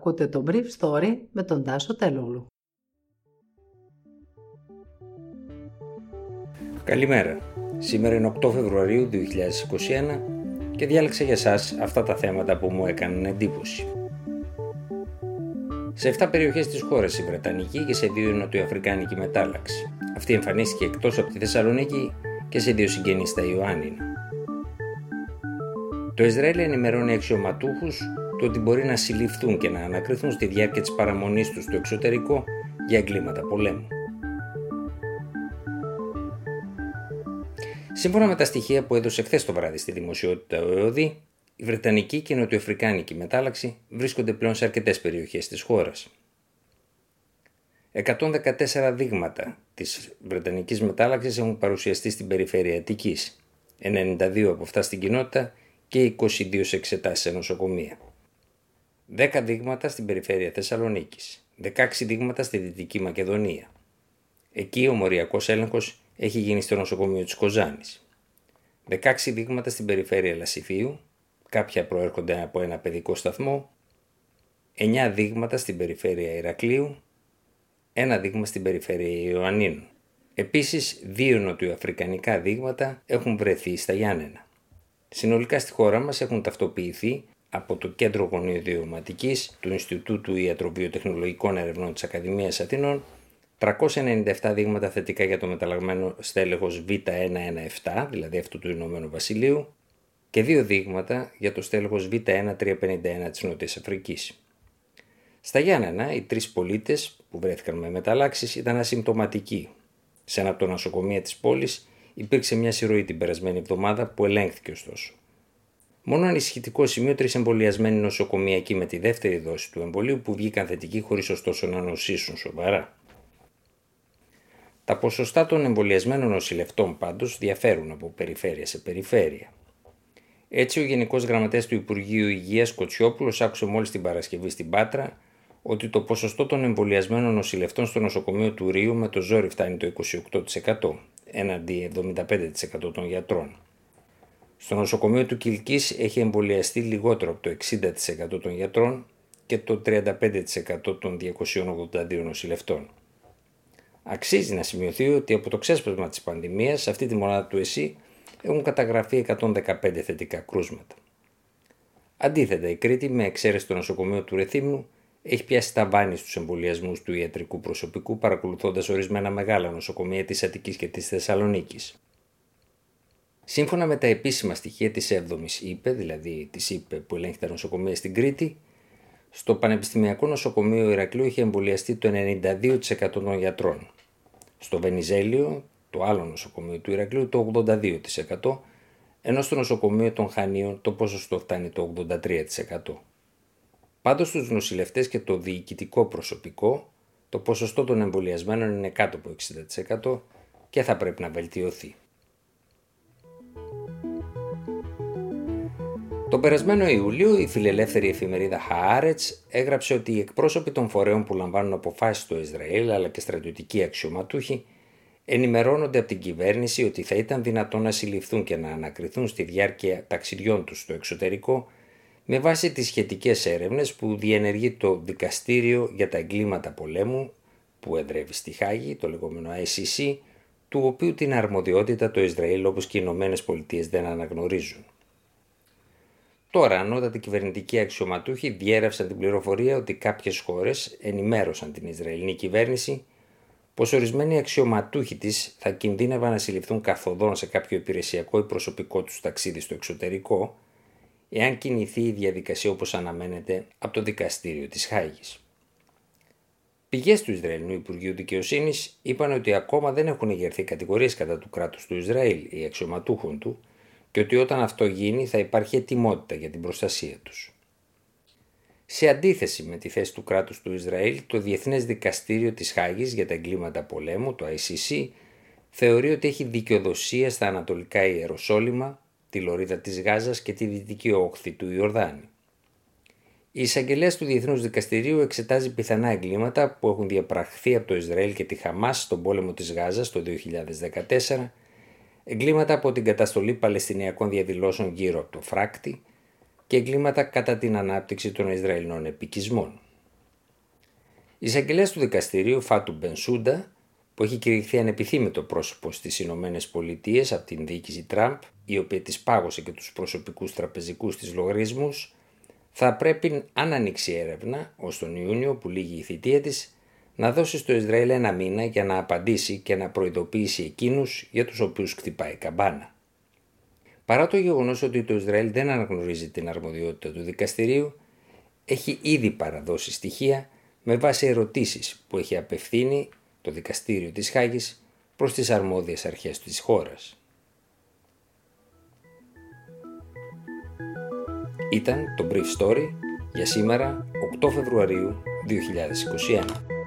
Ακούτε το Brief Story με τον Τάσο Τελούλου. Καλημέρα. Σήμερα είναι 8 Φεβρουαρίου 2021 και διάλεξα για σας αυτά τα θέματα που μου έκαναν εντύπωση. Σε 7 περιοχές της χώρας η Βρετανική και σε 2 η Νοτιοαφρικάνικη μετάλλαξη. Αυτή εμφανίστηκε εκτός από τη Θεσσαλονίκη και σε δύο συγγενείς στα Ιωάννινα. Το Ισραήλ ενημερώνει αξιωματούχους το ότι μπορεί να συλληφθούν και να ανακριθούν στη διάρκεια της παραμονής τους στο εξωτερικό για εγκλήματα πολέμου. Σύμφωνα με τα στοιχεία που έδωσε χθες το βράδυ στη δημοσιότητα ο ΕΟΔΗ, η Βρετανική και η Νοτιοαφρικάνικη μετάλλαξη βρίσκονται πλέον σε αρκετές περιοχές της χώρας. 114 δείγματα της Βρετανικής μετάλλαξης έχουν παρουσιαστεί στην περιφέρεια Αττικής, 92 από αυτά στην κοινότητα και 22 σε εξετάσεις σε νοσοκομεία. 10 δείγματα στην περιφέρεια Θεσσαλονίκης, 16 δείγματα στη Δυτική Μακεδονία. Εκεί ο μοριακός έλεγχος έχει γίνει στο νοσοκομείο της Κοζάνης. 16 δείγματα στην περιφέρεια Λασιφίου, κάποια προέρχονται από ένα παιδικό σταθμό, 9 δείγματα στην περιφέρεια Ηρακλείου, ένα δείγμα στην περιφέρεια Ιωαννίνου. Επίσης, δύο νοτιοαφρικανικά δείγματα έχουν βρεθεί στα Γιάννενα. Συνολικά στη χώρα μας έχουν ταυτοποιηθεί από το Κέντρο Γονιοδιωματικής του Ινστιτούτου Ιατροβιοτεχνολογικών Ερευνών της Ακαδημίας Αθηνών 397 δείγματα θετικά για το μεταλλαγμένο στέλεχος Β117, δηλαδή αυτού του Ηνωμένου Βασιλείου, και δύο δείγματα για το στέλεχος Β1351 της Νότιας Αφρικής. Στα Γιάννενα, οι τρεις πολίτες που βρέθηκαν με μεταλλάξεις ήταν ασυμπτωματικοί. Σε ένα από τα νοσοκομεία της πόλης υπήρξε μια συρροή την περασμένη εβδομάδα που ελέγχθηκε ωστόσο. Μόνο ανησυχητικό σημείο τρεις εμβολιασμένοι νοσοκομιακοί με τη δεύτερη δόση του εμβολίου που βγήκαν θετικοί χωρίς ωστόσο να νοσήσουν σοβαρά. Τα ποσοστά των εμβολιασμένων νοσηλευτών πάντως διαφέρουν από περιφέρεια σε περιφέρεια. Έτσι, ο Γενικός Γραμματέας του Υπουργείου Υγείας Κοτσιόπουλος άκουσε μόλις την Παρασκευή στην Πάτρα ότι το ποσοστό των εμβολιασμένων νοσηλευτών στο νοσοκομείο του Ρίου με το ζόρι φτάνει το 28%, έναντι 75% των γιατρών. Στο νοσοκομείο του Κιλκής έχει εμβολιαστεί λιγότερο από το 60% των γιατρών και το 35% των 282 νοσηλευτών. Αξίζει να σημειωθεί ότι από το ξέσπασμα της πανδημίας σε αυτή τη μονάδα του ΕΣΥ έχουν καταγραφεί 115 θετικά κρούσματα. Αντίθετα, η Κρήτη, με εξαίρεση το νοσοκομείο του Ρεθύμνου, έχει πιάσει τα βάνη στους εμβολιασμούς του ιατρικού προσωπικού παρακολουθώντας ορισμένα μεγάλα νοσοκομεία της Αττικής και της Θεσσαλονίκης. Σύμφωνα με τα επίσημα στοιχεία της 7ης ΥΠΕ, δηλαδή της ΥΠΕ που ελέγχει τα νοσοκομεία στην Κρήτη, στο Πανεπιστημιακό Νοσοκομείο Ηρακλείου είχε εμβολιαστεί το 92% των γιατρών. Στο Βενιζέλιο, το άλλο νοσοκομείο του Ηρακλείου, το 82%, ενώ στο νοσοκομείο των Χανίων το ποσοστό φτάνει το 83%. Πάντως στους νοσηλευτές και το διοικητικό προσωπικό, το ποσοστό των εμβολιασμένων είναι κάτω από 60% και θα πρέπει να βελτιωθεί. Τον περασμένο Ιούλιο η φιλελεύθερη εφημερίδα Haaretz έγραψε ότι οι εκπρόσωποι των φορέων που λαμβάνουν αποφάσεις στο Ισραήλ αλλά και στρατιωτικοί αξιωματούχοι ενημερώνονται από την κυβέρνηση ότι θα ήταν δυνατόν να συλληφθούν και να ανακριθούν στη διάρκεια ταξιδιών τους στο εξωτερικό με βάση τις σχετικές έρευνες που διενεργεί το Δικαστήριο για τα Εγκλήματα Πολέμου που εδρεύει στη Χάγη, το λεγόμενο ICC, του οποίου την αρμοδιότητα το Ισραήλ όπως και οι Ηνωμένες Πολιτείες δεν αναγνωρίζουν. Τώρα, ανώτατοι κυβερνητικοί αξιωματούχοι διέρευσαν την πληροφορία ότι κάποιες χώρες ενημέρωσαν την Ισραηλινή κυβέρνηση πως ορισμένοι αξιωματούχοι της θα κινδύνευαν να συλληφθούν καθοδόν σε κάποιο υπηρεσιακό ή προσωπικό τους ταξίδι στο εξωτερικό, εάν κινηθεί η διαδικασία όπως αναμένεται από το δικαστήριο της Χάγης. Πηγές του Ισραηλινού Υπουργείου Δικαιοσύνης είπαν ότι ακόμα δεν έχουν ηγερθεί κατηγορίες κατά του κράτους του Ισραήλ ή αξιωματούχων του και ότι όταν αυτό γίνει θα υπάρχει ετοιμότητα για την προστασία τους. Σε αντίθεση με τη θέση του κράτους του Ισραήλ, το Διεθνές Δικαστήριο της Χάγης για τα εγκλήματα πολέμου, το ICC, θεωρεί ότι έχει δικαιοδοσία στα ανατολικά Ιεροσόλυμα, τη Λωρίδα της Γάζας και τη Δυτική Όχθη του Ιορδάνη. Η εισαγγελέας του Διεθνούς Δικαστηρίου εξετάζει πιθανά εγκλήματα που έχουν διαπραχθεί από το Ισραήλ και τη Χαμάς στον πόλεμο της Γάζας το 2014 εγκλήματα από την καταστολή Παλαιστινιακών διαδηλώσεων γύρω από το φράκτη και εγκλήματα κατά την ανάπτυξη των Ισραηλινών επικισμών. Η εισαγγελέα του δικαστηρίου Φάτου Μπενσούντα, που έχει κηρυχθεί ανεπιθύμητο πρόσωπο στις Ηνωμένες Πολιτείες από την διοίκηση Τραμπ, η οποία της πάγωσε και τους προσωπικούς τραπεζικούς της λογαριασμούς, θα πρέπει, αν ανοίξει έρευνα, ως τον Ιούνιο που λύγει η θητεία της, να δώσει στο Ισραήλ ένα μήνα για να απαντήσει και να προειδοποιήσει εκείνους για τους οποίους χτυπάει καμπάνα. Παρά το γεγονός ότι το Ισραήλ δεν αναγνωρίζει την αρμοδιότητα του δικαστηρίου, έχει ήδη παραδώσει στοιχεία με βάση ερωτήσεις που έχει απευθύνει το δικαστήριο της Χάγης προς τις αρμόδιες αρχές της χώρας. Ήταν το Brief Story για σήμερα 8 Φεβρουαρίου 2021.